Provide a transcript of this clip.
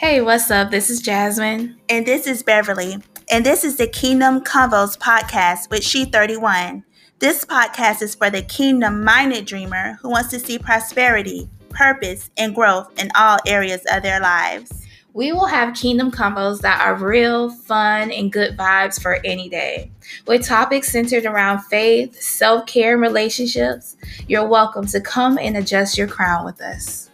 Hey, what's up? This is Jasmine. And this is Beverly. And this is the Kingdom Convos podcast with She 31. This podcast is for the kingdom minded dreamer who wants to see prosperity, purpose, and growth in all areas of their lives. We will have kingdom convos that are real, fun, and good vibes for any day. With topics centered around faith, self care, and relationships, you're welcome to come and adjust your crown with us.